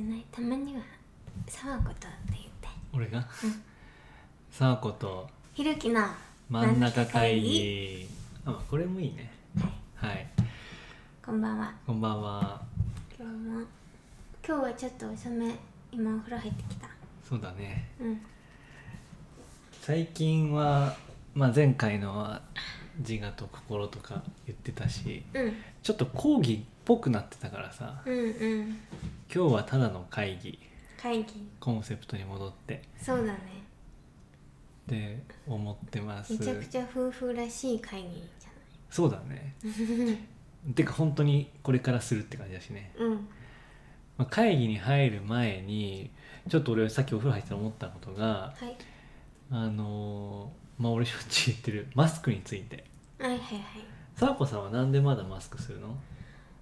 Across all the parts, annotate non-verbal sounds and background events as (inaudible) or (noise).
じゃない。たまには沢子とって言って。俺が？さあことひろきの真ん中会議。あこれもいいね。はい。はい。こんばんは。こんばんは。今日も。今日はちょっと遅め。今お風呂入ってきた。そうだね。うん。最近は、まあ、前回のは自我と心とか言ってたしうん。ちょっと講義っぽくなってたからさうんうん。今日はただの会議会議。コンセプトに戻ってそうだね。って思ってます。めちゃくちゃ夫婦らしい会議じそうだね。(laughs) てか本当にこれからするって感じだしね、ゃないうん。まあ、会議に入る前にちょっと俺さっきお風呂入ってて思ったことがはい。あのーまあ俺しょっちゅう言ってるマスクについてはいはいはい。さあこさんはなんでまだマスクするの？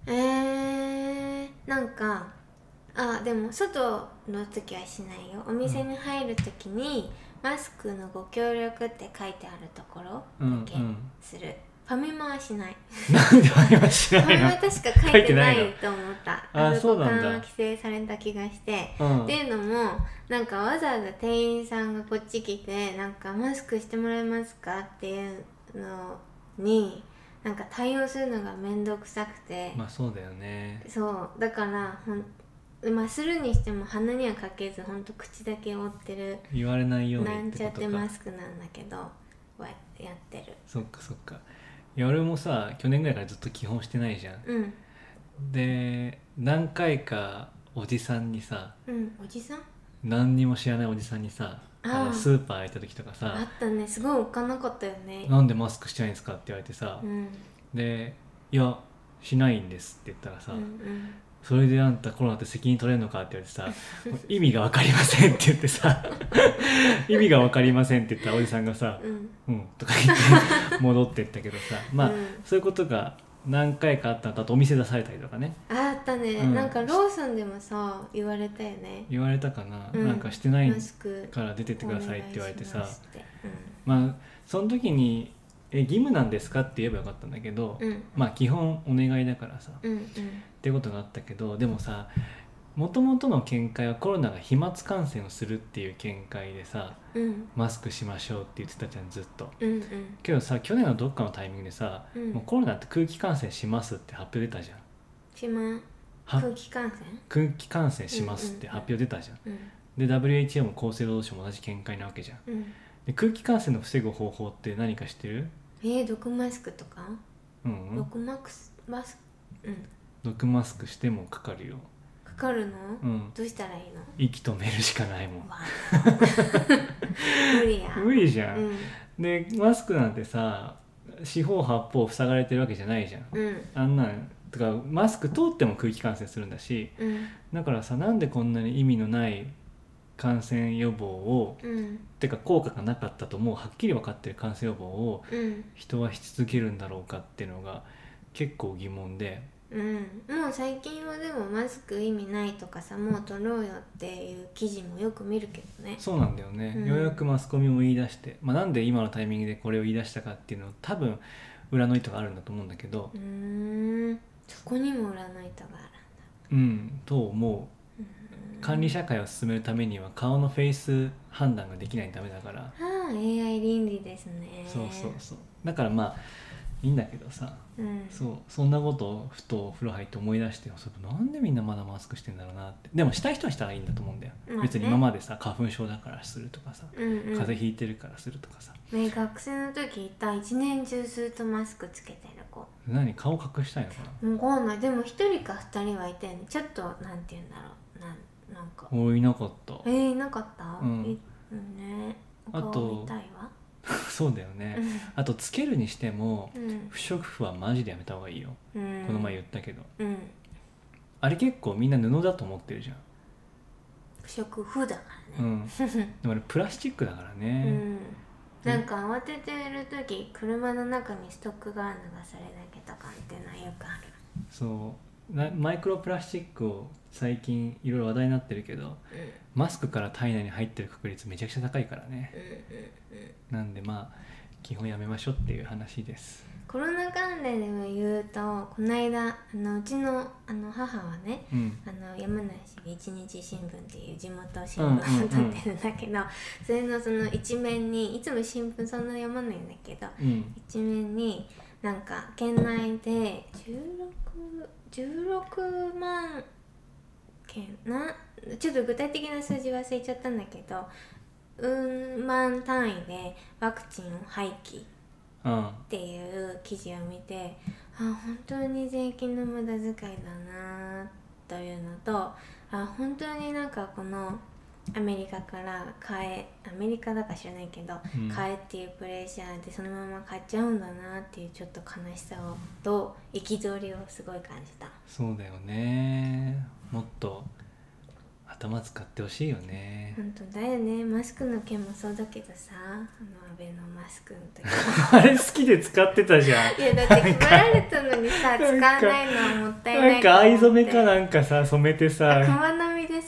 えー、なんかあでも外の時はしないよ。お店に入る時に、マスクのご協力って書いてあるところだけうんうん。する、ファミマはしない。なんでファミマないの？確か書いてない書いてないの。と思ったあそうなんだ。規制された気がして。うん。っていうのもなんかわざわざ店員さんがこっち来てなんかマスクしてもらえますか？っていうのになんか対応するのが面倒くさくて、まあそうだよね。そう。だからほんまあするにしても鼻にはかけずほんと口だけ覆ってる。言われないようなんちゃってマスクなんだけどはやってる。そっかそっか。いや俺もさ去年ぐらいからずっと基本してないじゃん。うん。で何回かおじさんにさうん。おじさん？何にも知らないおじさんにさあのスーパー行った時とかあさったね。すごい置かなかったよね「なんでマスクしてないんですか?」って言われてさうん。で「いやしないんです」って言ったらさうんうん「それであんたコロナって責任取れるのか?」って言われてさもう「(laughs) 意味が分かりません」って言ってさ「(laughs) 意味が分かりません」って言ったらおじさんがさうん「うん」とか言って戻ってったけどさまあ、うん。そういうことが何回かあったのとあとお店出されたりとかね。あったね、うん。なんかローソンでもさ言われたよね。言われたかな、うん。なんかしてないマスクから出てってくださいって言われてさ。お願いしますって。まあその時に「え義務なんですか?」って言えばよかったんだけど、うん。うんまあ基本お願いだからさ、っうんうん。てことがあったけどでもさもともとの見解はコロナが飛沫感染をするっていう見解でさうん。マスクしましょうって言ってたじゃんずっと。うんうん。けどさ去年のどっかのタイミングでさ、うん。もうコロナって空気感染しますって発表出たじゃん。しまは空気感染？空気感染しますって発表出たじゃん、うん。で WHO も厚生労働省も同じ見解なわけじゃん。うん。で空気感染の防ぐ方法って何か知ってる？えー、毒マスクとか、うんうん。毒マクスマスク？うん。毒マスクしてもかかるよかかるの、うん。どうしたらいいの？息止めるしかないもん。わ (laughs) 無理や。無理じゃん、うん。でマスクなんてさ四方八方塞がれてるわけじゃないじゃん。うん。あんなんとかマスク通っても空気感染するんだしうん。だからさなんでこんなに意味のない感染予防をうん。てか効果がなかったともうはっきり分かってる感染予防をうん。人はし続けるんだろうかっていうのが結構疑問でうん。もう最近はでもマスク意味ないとかさもう取ろうよっていう記事もよく見るけどね。そうなんだよね、うん。ようやくマスコミも言い出して、まあ、なんで今のタイミングでこれを言い出したかっていうのは多分裏の意図があるんだと思うんだけど。うーん。そこにも裏の糸があうん。と思う。る管理社会を進めるためには顔のフェイス判断ができないとダメだから。ああ AI 倫理ですね。そうそうそう。だからまあいいんだけどさうん。そうそんなことをふとお風呂入って思い出してそうなんでみんなまだマスクしてんだろうなって。でもしたい人はしたらいいんだと思うんだよ、まあね。別に今までさ花粉症だからするとかさ、うんうん。風邪ひいてるからするとかさ。ね学生の時いた一年中ずっとマスクつけてる子。何顔隠したいのかな。わかんない。でも一人か二人はいたよねちょっとなんて言うんだろう。なんなんか。おいなかった。えー、いなかった？うん。いうんね。おあと顔見たいわ (laughs) そうだよね。あとつけるにしてもうん。不織布はマジでやめた方がいいよ、うん。この前言ったけど。うん。あれ結構みんな布だと思ってるじゃん。不織布だからね。うん。(laughs) でもあれプラスチックだからうね、ん。なんか慌ててる時車の中にストックがあるのがそれだけとかっていうのはよくある。そう。なマイクロプラスチックを最近いろいろ話題になってるけどマスクから体内に入ってる確率めちゃくちゃ高いからね。うんうんうんなんでまあ基本やめましょうっていう話です。コロナ関連でも言うとこの間あのうちのあの母はねうん。あの山梨一日新聞っていう地元新聞を撮ってるんだけど、それのその一面にいつも新聞そんな読まないんだけどうん。一面になんか県内で16 16万件な？ちょっと具体的な数字忘れちゃったんだけどうん万単位でワクチンを廃棄うん。っていう記事を見てあ本当に税金の無駄遣いだなというのとあ本当になんかこのアメリカから買えアメリカだか知らないけど、うん。買えっていうプレッシャーでそのまま買っちゃうんだなっていうちょっと悲しさをと憤りをすごい感じた。そうだよね。もっと頭使ってほしいよね。本当だよね。マスクの件もそうだけどさあのアベノマスクの時。(laughs) あれ好きで使ってたじゃん。いやだって配られたのにさ使わないのはもったいないなんか藍染めかななんかさ染めてさ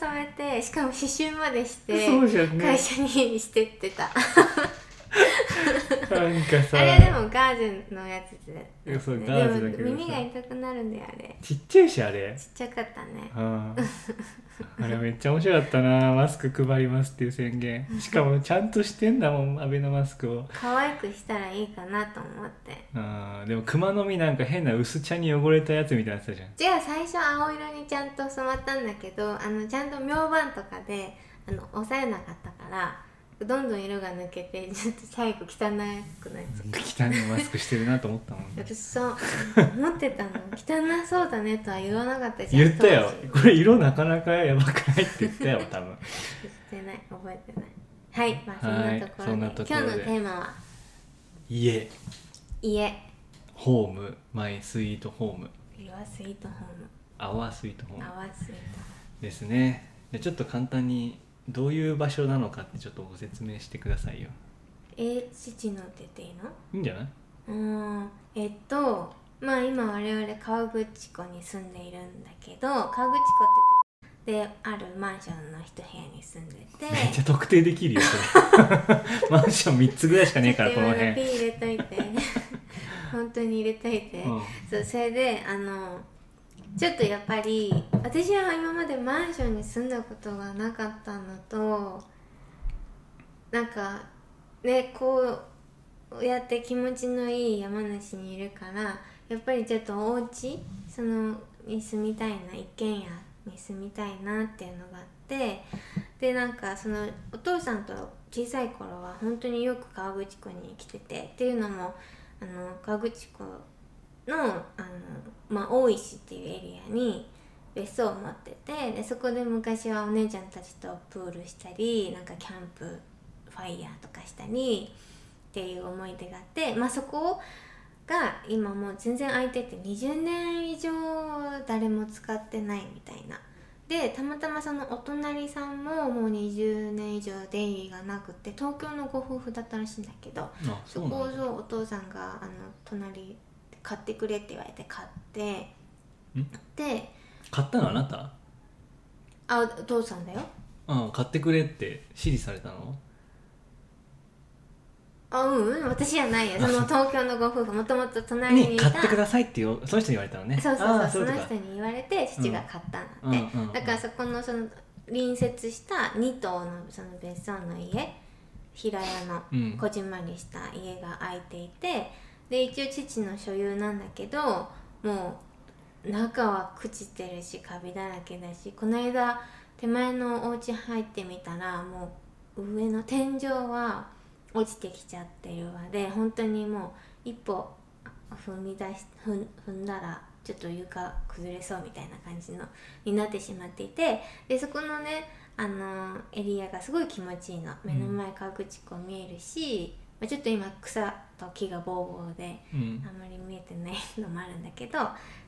熊の実で染めてしかも刺繍までして会社に (laughs) してってた、(laughs) なんかさあれでもガーゼのやつで、いやそうガーゼだけど耳が痛くなるんだよあれ。ちっちゃいしあれ。ちっちゃかったね。うんあれめっちゃ面白かったな。マスク配りますっていう宣言。しかもちゃんとしてんだもんアベノマスクを。可愛くしたらいいかなと思って。うんでも熊の実なんか変な薄茶に汚れたやつみたいになってたじゃん。じゃあ最初青色にちゃんと染まったんだけどあのちゃんと明晩とかであの抑えなかったからどんどん色が抜けて (laughs) ちょっと最後汚くなっ汚いマスクしてるなと思ったもん私そう思ってたの。汚そうだねとは言わなかったじゃん言ったよ。これ色なかなかやばくないって言ったよ多分。(laughs) 言ってない。覚えてない。はいまあそんなところで,、今日のテーマは家家ホームマイスイートホーム岩スイートホーム。アワースイートホームアワースイートですね。でちょっと簡単にどういう場所なのかってちょっとご説明してくださいよ。えー、父のっていいの？いいんじゃない？うーんえっとまあ今我々河口湖に住んでいるんだけど河口湖ってであるマンションの一部屋に住んでてめっちゃ特定できるよそれ。(laughs) マンション3つぐらいしかねえからこの辺。入れといて。(laughs) 本当に入れといて、うん。そうそれであのちょっとやっぱり私は今までマンションに住んだことがなかったのとなんかねこうやって気持ちのいい山梨にいるからやっぱりちょっとお家そのに住みたいな一軒家に住みたいなっていうのがあってでなんかそのお父さんと小さい頃は本当によく河口湖に来ててっていうのもあの河口湖のあの、まあ、大石っていうエリアに別荘を持っててでそこで昔はお姉ちゃんたちとプールしたりなんかキャンプファイヤーとかしたりっていう思い出があって、まあ、そこが今もう全然空いてて20年以上誰も使ってないみたいな。でたまたまそのお隣さんももう20年以上出入りがなくて東京のご夫婦だったらしいんだけどあそこをお父さんがあの隣で買ってくれって言われて買って。ん？で買ったのあなた？あお父さんだよ。うん買ってくれって指示されたの？あうんうん私じゃないよ。その東京のご夫婦もともと隣にいた。に買ってくださいってよその人に言われたのね。そうそうあそうその人に言われて父が買ったん。だって、うんうんうん。だからそこのその隣接した2棟のその別荘の家平屋のうん。こじんまりした家が空いていてで一応父の所有なんだけどもう中は朽ちてるしカビだらけだしこの間手前のお家入ってみたらもう上の天井は落ちてきちゃってるわで本当にもう一歩踏み出し踏んだらちょっと床崩れそうみたいな感じのになってしまっていてでそこのねあのエリアがすごい気持ちいいの。目の前河口湖見えるし、まあ、ちょっと今草と木がボーボーでうん。あんまり見えてないのもあるんだけど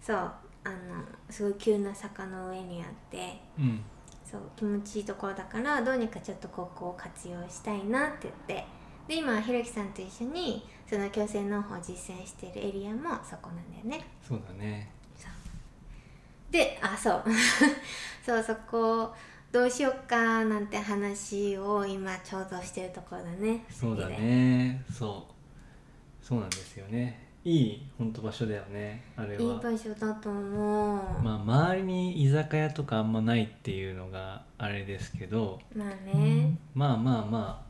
そうあのすごい急な坂の上にあってうん。そう気持ちいいところだからどうにかちょっとここを活用したいなって言って。で今ひろきさんと一緒にその矯正農法を実践してるエリアもそこなんだよね。そうだね。であ (laughs) そう。そうそこどうしよっかなんて話を今ちょうどしてるところだね。そうだね。そそうなんですよね。いい本当場所だよねあれは。いい場所だと思う。まあ周りに居酒屋とかあんまないっていうのがあれですけど。まあね。まあまあまあ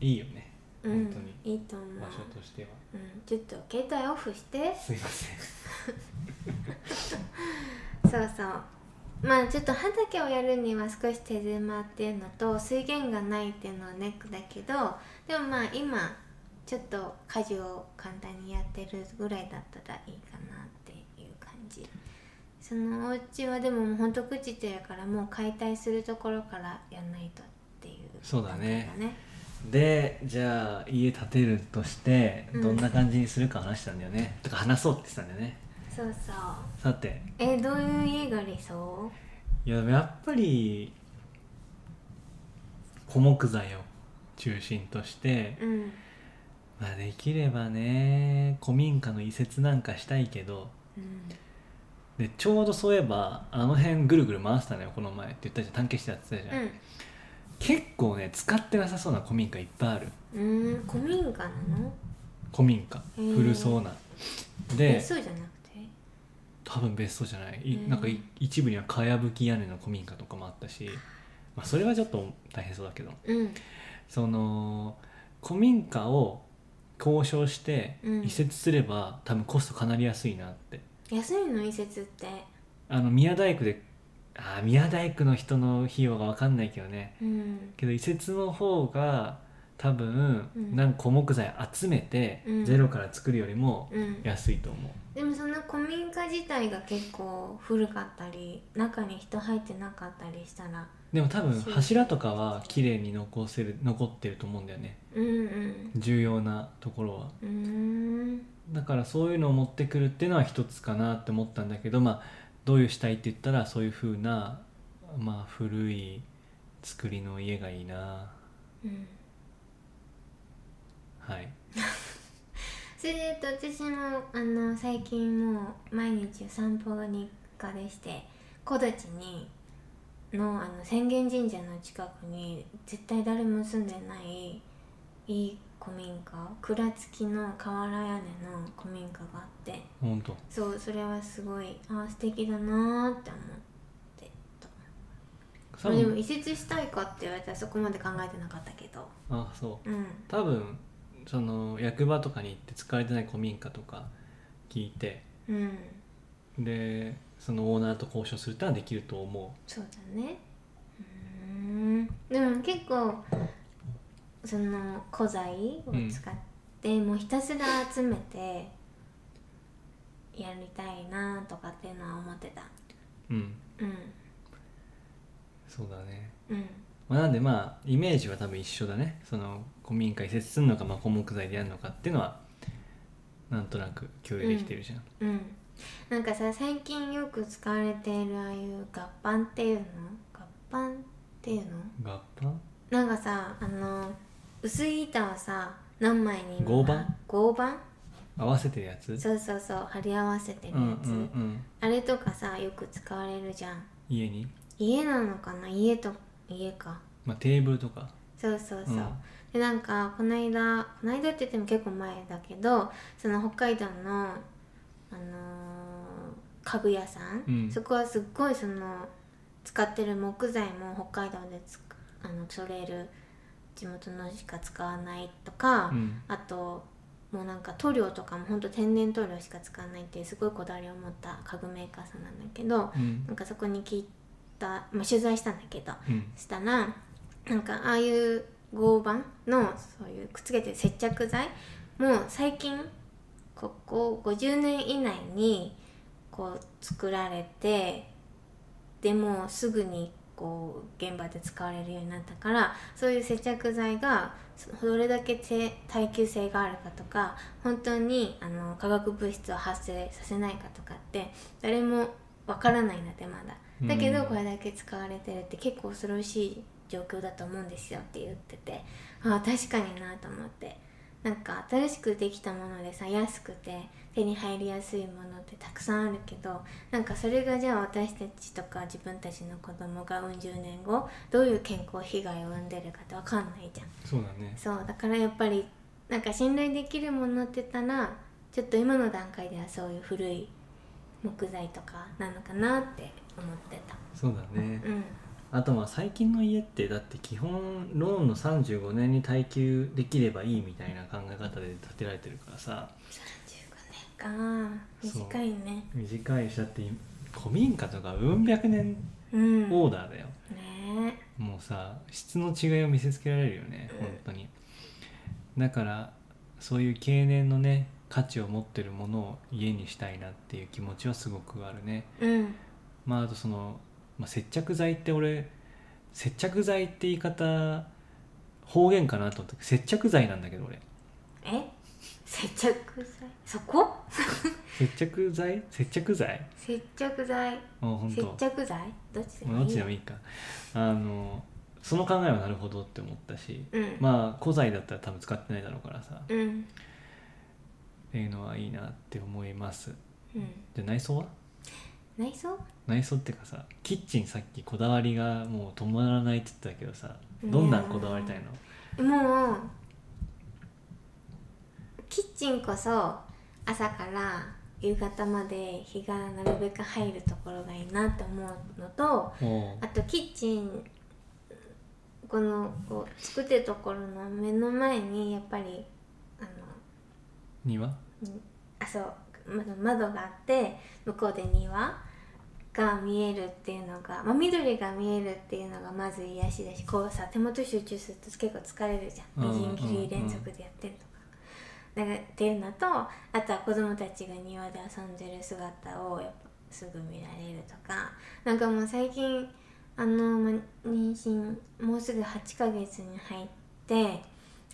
いいよね。うん本当に。いいと思う。場所としては。うん、ちょっと携帯オフして。すいません。(laughs) そうそうまあちょっと畑をやるには少し手間っていうのと水源がないっていうのはネックだけどでもまあ今ちょっと家事を簡単にやってるぐらいだったらいいかなっていう感じ。そのお家はでももうほんと朽ちてるからもう解体するところからやんないとっていうそうだね。でじゃあ家建てるとしてうん。どんな感じにするか話したんだよね、とか話そうって言ってたんだよねそうそう。さて。えどういう家が理想？いややっぱり古木材を中心として、うん。まあ、できればね古民家の移設なんかしたいけどうん。でちょうどそういえばあの辺ぐるぐる回したのよこの前って言ったじゃん探検してやってたじゃん、結構ね使ってなさそうな古民家いっぱいある。うんうん古民家なの？古民家。へー。古そうな。で別荘じゃなくて？多分別荘じゃない、いうん。なんかい一部にはかやぶき屋根の古民家とかもあったし、まあ、それはちょっと大変そうだけど。うん。その古民家を交渉してうん。移設すれば、多分コストかなり安いなって。安いの？移設って。あの宮大工であー宮大工の人の費用が分かんないけどね。うん。けど移設の方が多分、うん。なんか古木材集めて、うん。ゼロから作るよりもうん。安いと思う。でもその古民家自体が結構古かったり中に人入ってなかったりしたら。でも多分柱とかは綺麗に残せる残ってると思うんだよね。うんうん。重要なところは。だからそういうのを持ってくるっていうのは一つかなって思ったんだけどまあどういうしたいって言ったらそういう風なまあ古い作りの家がいいな。うんはい。それで私もあの最近もう毎日散歩が日課でして木立にのあの浅間神社の近くに絶対誰も住んでないいい古民家蔵付きの瓦屋根の古民家があってほんと。そうそれはすごいあ素敵だなーって思ってた、まあ、でも移設したいかって言われたらそこまで考えてなかったけど。あそう。うん。多分その役場とかに行って使われてない古民家とか聞いてうん。でそのオーナーと交渉するってのはできると思そうだね。うーん。でも結構その古材を使って、もうひたすら集めてやりたいなとかっていうのは思ってた。ううん。うん。そうだね、うん。まあ、なんでまあイメージは多分一緒だね。その古民家移設するのか、まあ、古木材でやるのかっていうのはなんとなく共有できてるじゃん、うん。なんかさ最近よく使われているああいう合板っていうの？合板っていうの？合板？なんかさあの薄い板をさ何枚にも合板？合板？合わせてるやつ？そうそうそう貼り合わせてるうんやつ、うんうん。あれとかさよく使われるじゃん。家に、家なのかな？家と家か。まあ、テーブルとか。そうそうそう、うんでなんかこの間この間って言っても結構前だけどその北海道のあのー家具屋さん、うん。そこはすっごいその使ってる木材も北海道でつくあの取れる地元のしか使わないとか、うん。あともうなんか塗料とかもほんと天然塗料しか使わないっていうすごいこだわりを持った家具メーカーさんなんだけどうん。なんかそこに聞いた、まあ、取材したんだけどうん。したらなんかああいう合板のそういうくっつけてる接着剤もう最近ここ50年以内にこう作られてでもすぐにこう現場で使われるようになったからそういう接着剤がそどれだけて耐久性があるかとか本当にあの化学物質を発生させないかとかって誰もわからないんだってまだ。だけうんどこれだけ使われてるって結構恐ろしい状況だと思うんですよって言っててああ確かになと思って。なんか新しくできたものでさ安くて手に入りやすいものってたくさんあるけどなんかそれがじゃあ私たちとか自分たちの子供がうん十年後どういう健康被害を生んでるかって分かんないじゃん。そうだね。そうだからやっぱりなんか信頼できるものって言ったらちょっと今の段階ではそういう古い木材とかなのかなって思ってた。そうだね。うんあとまあ最近の家ってだって基本ローンの35年に耐久できればいいみたいな考え方で建てられてるからさ。35年か。短いね。短いしだって古民家とかうん百年うん。オーダーだよ、ね。もうさ質の違いを見せつけられるよねうん。本当に。だからそういう経年のね価値を持ってるものを家にしたいなっていう気持ちはすごくあるね。うん。まああとその、まあ、接着剤って俺接着剤って言い方方言かなと思った接着剤なんだけど俺。え？接着剤？そこ？接着剤？接着剤？接着剤。あ本接当着剤？どっちでもいいどっちでもいいか。あのその考えはなるほどって思ったしうん。まあ古材だったら多分使ってないだろうからさ。うん。っていうのはいいなって思います。うん。じゃあ内装は？内装？内装っていうかさキッチンさっきこだわりがもう止まらないって言ってたけどさどんなんこだわりたいの？もうキッチンこそ朝から夕方まで日がなるべく入るところがいいなって思うのとおあとキッチンこのこう作ってるところの目の前にやっぱりあの庭？あそう窓窓があって向こうで庭？が見えるっていうのが、まあ、緑が見えるっていうのがまず癒しだしこうさ手元集中すると結構疲れるじゃんうんみじん切り連続でやってるとか。だからっていうのとあとは子供たちが庭で遊んでる姿をやっぱすぐ見られるとかなんかもう最近あの、ま、妊娠もうすぐ8ヶ月に入って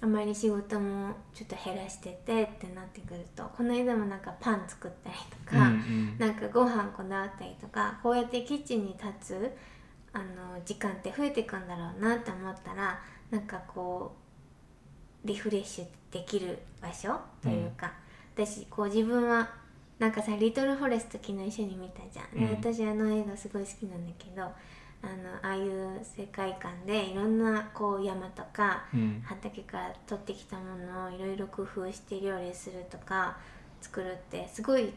あまり仕事もちょっと減らしててってなってくるとこの間もなんかパン作ったりとか、うんうん。なんかご飯こだわったりとかこうやってキッチンに立つあの時間って増えていくんだろうなって思ったらなんかこうリフレッシュできる場所というか、私こう自分はなんかさ「リトル・フォレスト」昨日一緒に見たじゃん、でうん。私あの映画すごい好きなんだけどあのああいう世界観でいろんなこう山とかうん。畑から取ってきたものをいろいろ工夫して料理するとか作るってすごい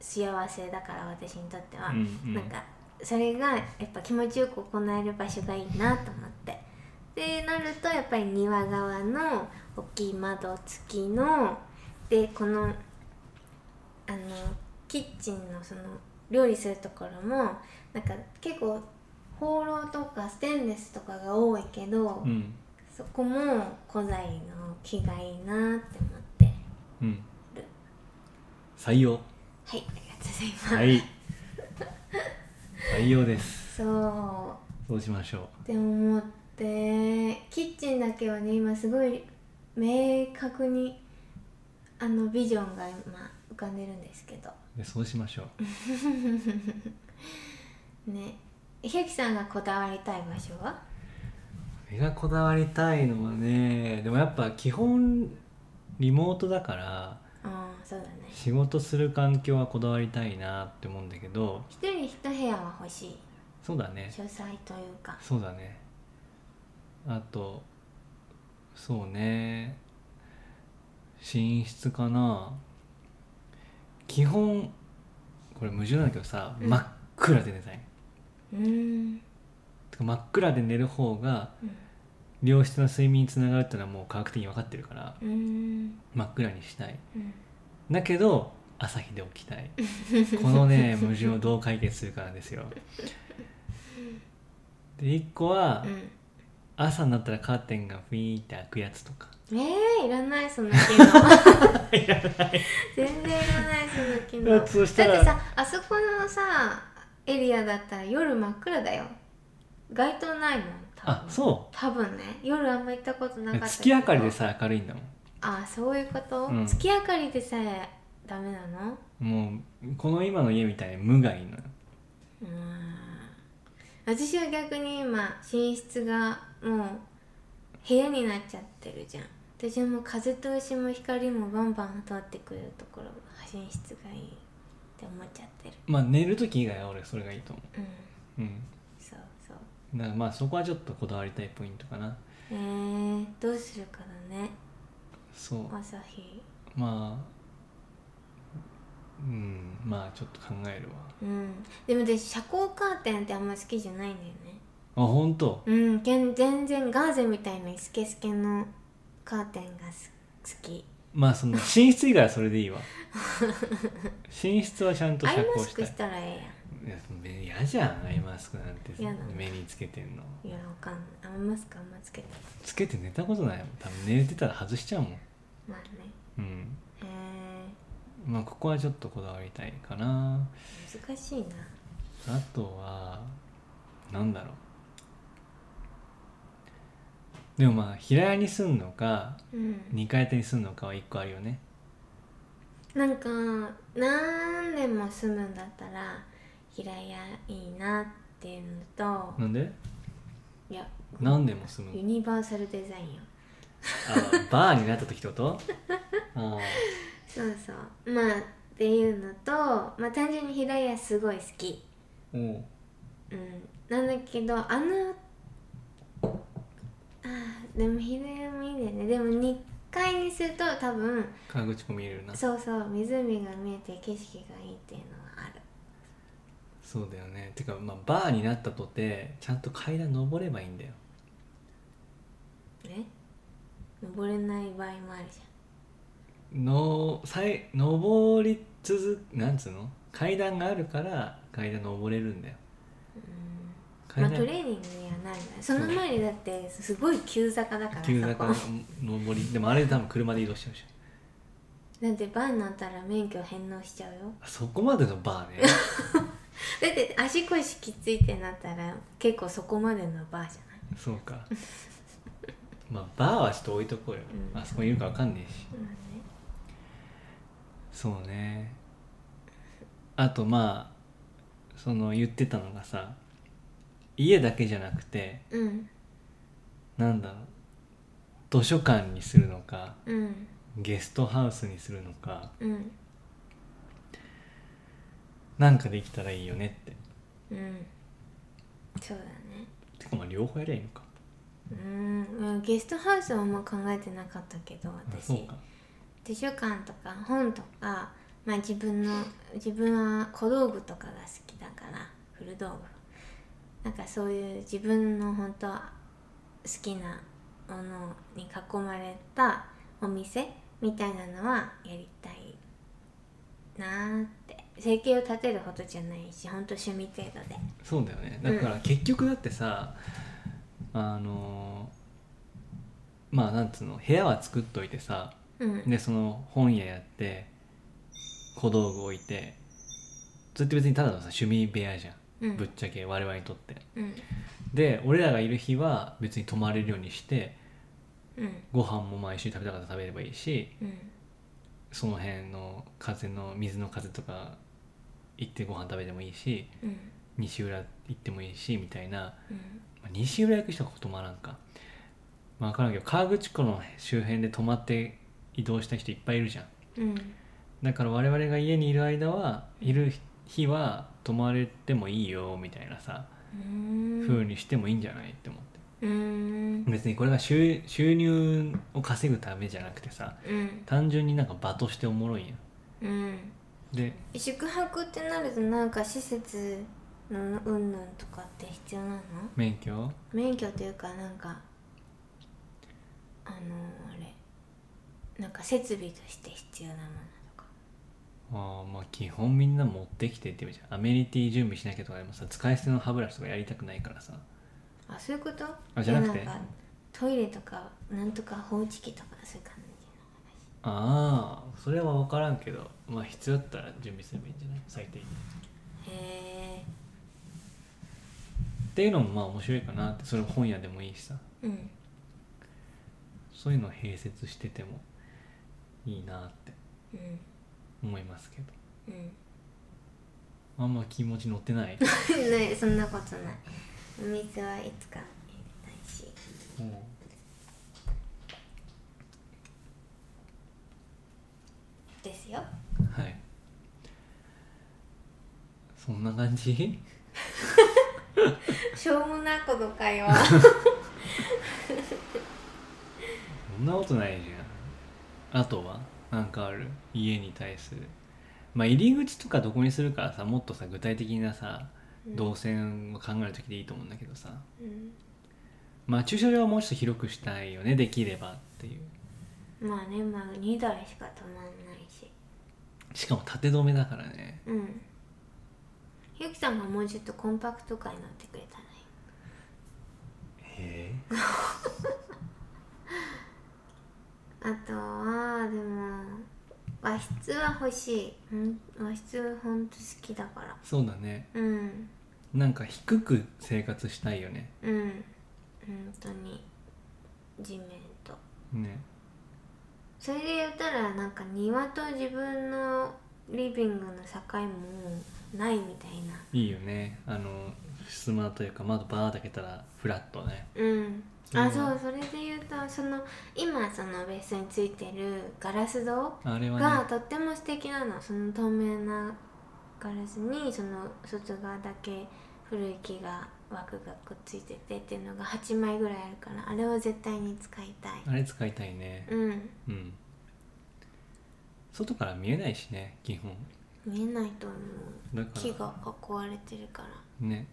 幸せだから私にとっては、うんうん。なんかそれがやっぱ気持ちよく行える場所がいいなと思って。でなるとやっぱり庭側の大きい窓付きのでこのあのキッチンのその料理するところもなんか結構ホーローとかステンレスとかが多いけど、うん。そこも古材の木がいいなって思ってうん。採用。はいありがとうございます、はい。採用です。そう。そうしましょう。って思ってキッチンだけはね今すごい明確にあのビジョンが今浮かんでるんですけどでそうしましょうねひゃきさんがこだわりたい場所は？俺がこだわりたいのはねでもやっぱ基本リモートだからああそうだね。仕事する環境はこだわりたいなって思うんだけど一人一部屋は欲しい？そうだね。書斎というか。そうだね。あとそうね。寝室かな。基本これ矛盾なんだけどさ、うん。真っ暗で寝たいうーん真っ暗で寝る方がうん良質な睡眠につながるっていうのはもう科学的に分かってるから真っ暗にしたい。うん。だけど朝日で起きたい。このね (laughs) 矛盾をどう解決するかなんですよ。で1個はうん。朝になったらカーテンがフィーって開くやつとか。えー、いらないその機能。(laughs) 全然いらないその機能。だってさあそこのさエリアだったら夜真っ暗だよ。街灯ないもんあそ多分ね。夜あんま行ったことなかった月明かりでさ明るいんだもあそういうこと、うん。月明かりでさえダメなの？んもうこの今の家みたいに無がいいの。ようーん。私は逆に今寝室がもう部屋になっちゃってるじゃん。私はもう風通しも光もバンバン通ってくるところが寝室がいいって思っちゃってる。まあ寝る時以外は俺それがいいと思う。ん。ううん。そうそう。だからまあそこはちょっとこだわりたいポイントかな。えー、どうするかだね。そう。朝日。まあうんまあちょっと考えるわ。うん。でも私遮光カーテンってあんま好きじゃないんだよね。あ本当？うんけん全然ガーゼみたいなスケスケのカーテンがす好きまあその寝室以外はそれでいいわ。(laughs) 寝室はちゃんとアイ遮マスク光したいしたらえいや目嫌じゃんアイマスクなんて。嫌なの。目につけてんの。えやんいやわかんない。アイマスクあんまつけてつけて寝たことないもん。多分寝てたら外しちゃうもん。まあね。うん。へまあここはちょっとこだわりたいかな。え難しいな。あとはなんだろうでもまあ平屋に住んのかうん。2階建てに住んのかは1個あるよね。なんか何年も住むんだったら平屋いいなっていうのとなんで？いや何年も住むユのニバーサルデザインよ。あバーになった時ってこと？(laughs) あそうそう。まあっていうのとまあ単純に平屋すごい好き。う。うん。なんだけどあのでも平屋もいいんだよね。でも2階にすると多分川口湖見えるな。そうそう湖が見えて景色がいいっていうのはある。そうだよね。てかまあバーになったとてちゃんと階段登ればいいんだよ。ね登れない場合もあるじのさい登り続なんつうの？階段があるから階段登れるんだよまあトレーニングにはなるね。その前にだってすごい急坂だから急坂のそこ登り。でもあれで多分車で移動しちゃうじゃんだってバーになったら免許返納しちゃうよ。あそこまでのバーね。(laughs) だって足腰きついってなったら結構そこまでのバーじゃない？そうか。まあバーはちょっと置いとこうよ、うん。あそこにいるか分かんねえし。まあね。そうね。あとまあその言ってたのがさ家だけじゃなくてうんなんだろう図書館にするのかうんゲストハウスにするのかうんなんかできたらいいよねって。うん。そうだね。てかまあ両方やりゃいいのか。うん。まあゲストハウスはあんま考えてなかったけどあ私。図書館とか本とか、まあ、自分の自分は小道具とかが好きだから古道具なんかそういう自分の本当は好きなものに囲まれたお店みたいなのはやりたいなーって。生計を立てるほどじゃないし本当趣味程度で。そうだよね。だから結局だってさ、あのまあなんつうの部屋は作っといてさうん。でその本屋やって小道具置いてそれって別にただのさ趣味部屋じゃん、うん。ぶっちゃけ我々にとって。うん。で俺らがいる日は別に泊まれるようにしてうん。ご飯も毎週食べたかったら食べればいいしうん。その辺の風の水の風とか行ってご飯食べてもいいしうん。西浦行ってもいいしみたいな、うん。まあ西浦行く人は泊まらんか、まあ、分からんけど河口湖の周辺で泊まって移動した人いっぱいいるじゃん。うん。だから我々が家にいる間はいる日は泊まれてもいいよみたいなさ、うん。風にしてもいいんじゃないって思って。うん。別にこれが収収入を稼ぐためじゃなくてさうん。単純になんか場としておもろいん。やうん。で宿泊ってなるとなんか施設のうんぬんとかって必要なの？免許？免許というかなんかあのあれ。なんか設備として必要なものああまあ基本みんな持ってきてって言うじゃん。アメニティ準備しなきゃとかでもさ使い捨ての歯ブラシとかやりたくないからさ。あそういうこと？あじゃなくて？いやんかトイレとかなんとか放置機とかそういう感じ。ああそれは分からんけどまあ必要だったら準備すればいいんじゃない？最低限。のへえっていうのもまあ面白いかなって。それも本屋でもいいしさ。うん。そういうのを併設しててもいいなって。うん思いますけど。うん。あんま気持ち乗ってない。な (laughs) いそんなことない。お水はいつかやりたいし。ですよ。はい。そんな感じ？(laughs) しょうもなこの会話。(laughs) そんなことないじあとは？なんかある？家に対する。まあ入り口とかどこにするからさもっとさ具体的なさうん。動線を考える時でいいと思うんだけどさ。うん。まあ駐車場はもうちょっと広くしたいよねできればっていう。まあねまあ2台しか止まんないし。しかも縦止めだからね。うん。ゆきさんがもうちょっとコンパクト感になってくれたらいい。へえ (laughs) あとはでも和室は欲しい。ん和室ほんと好きだから。そうだね。うん。なんか低く生活したいよね。うん。本当に。地面と。ね。それで言ったらなんか庭と自分のリビングの境もないみたいな。いいよね。あの襖というか窓バーッ開けたらフラットね。うん。うんあそうそれで言うとその今その別についてるガラス戸あれはね。がとっても素敵なの。その透明なガラスにその外側だけ古い木が枠がくっついててっていうのが8枚ぐらいあるからあれを絶対に使いたい。あれ使いたいね。うん。うん。外から見えないしね基本。見えないと思う。木が囲われてるから。ね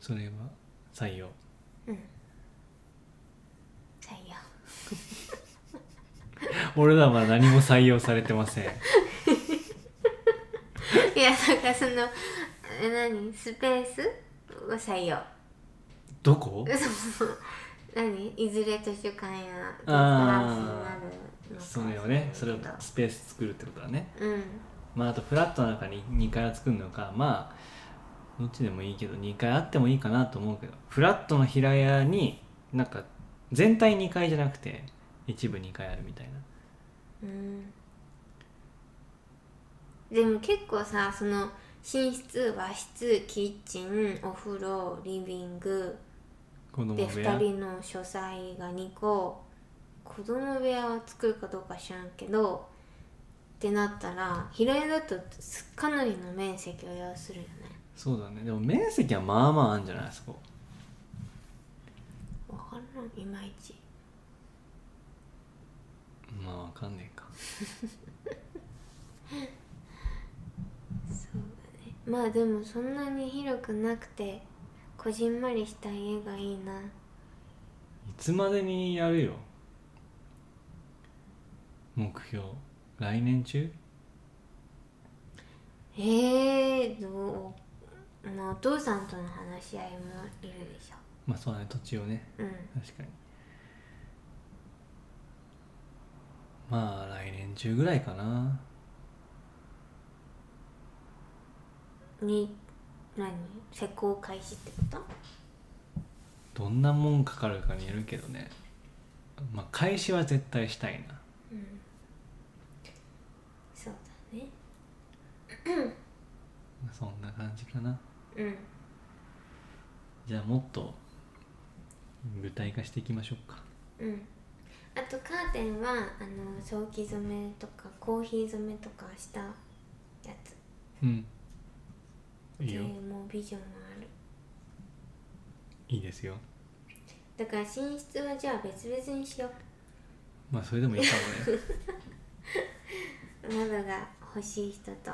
それは？採用。うん。採用。(laughs) 俺らは何も採用されてません。(laughs) いやだからそのえ何？スペースを採用。どこ？そう何？いずれ図書館やゲストあーハウスになるのかそれをね。それをスペース作るってことだね。うん。まああとフラットの中に2階を作るのか。まあどっちでもいいけど2階あってもいいかなと思うけどフラットの平屋になんか全体2階じゃなくて一部2階あるみたいな。うん。でも結構さその寝室和室キッチンお風呂リビングで子供部屋？2人の書斎が2個。子供部屋を作るかどうか知らんけどってなったら平屋だとかなりの面積を要するよねそうだね。でも面積はまあまああるんじゃない？そこ。わからんいまいち。まあわかんねえか。そうだね。まあでもそんなに広くなくてこじんまりした家がいいな。いつまでにやるよ？目標。来年中？えー、どう？まあお父さんとの話し合いもいるでしまあそうだね土地をね。ょうん。確かに。まあ来年中ぐらいかな。に何？施工開始ってこと？どんなもんかかるかによるけどね。まあ開始は絶対したいな。うん。そうだね。そんな感じかなうん。じゃあもっと具体化していきましょうか。うん。あとカーテンはあの早期染めとかコーヒー染めとかしたやつ。うん。っていいいようもうビジョンがある。いいですよ。だから寝室はじゃあ別々にしよう。まあそれでもいいかもね。(laughs) 窓が欲しい人と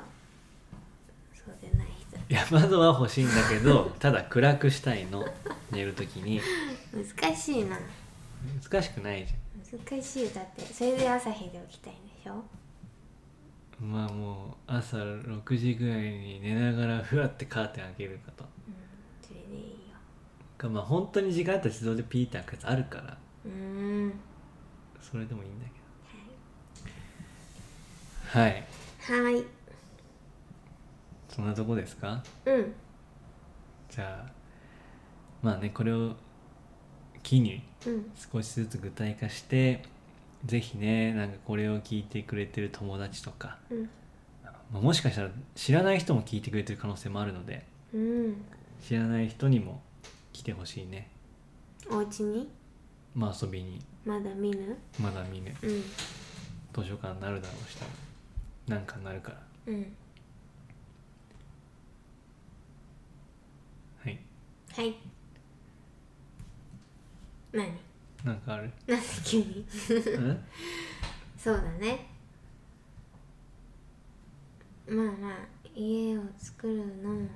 そうでない人いや窓は欲しいんだけどただ暗くしたいの。寝るときに。難しいな。難しくないじ難しいだって。それで朝日で起きたいんでしょ？ゃんまあもう朝6時ぐらいに寝ながらふわってカーテン開けるかと。うんそれでいいよ。かまあ本当に時間あったら自動でピーって開くやつあるから。うーん。それでもいいんだけど。はい。はいそんなとこですか？うん。じゃあまあねこれを機にうん。少しずつ具体化してぜひねなんかこれを聞いてくれてる友達とか、うん。まあもしかしたら知らない人も聞いてくれてる可能性もあるのでうん。知らない人にも来てほしいね。お家に？まあ遊びに。まだ見ぬ？まだ見ぬ。うん。図書館になるだろうしたらなんかになるから。うんはい。はい何？なんかある？なんで急に？うん？(laughs) そうだね。まあまあ家を作るのも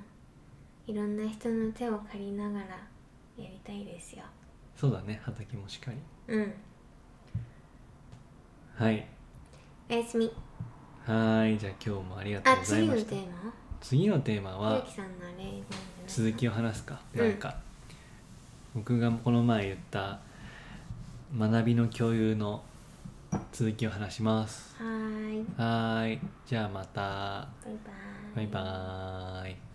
いろんな人の手を借りながらやりたいですよ。そうだね畑もしっかり。うん。はい。おやすみ。はーいじゃあ今日もありがとうあございました。次のテーマ？次のテーマゆうはきさんのあれなんじゃない続きを話すか、うん。なんか僕がこの前言った学びの共有の続きを話します。はーい。はーい。じゃあまた。バイバーイ。バイバーイ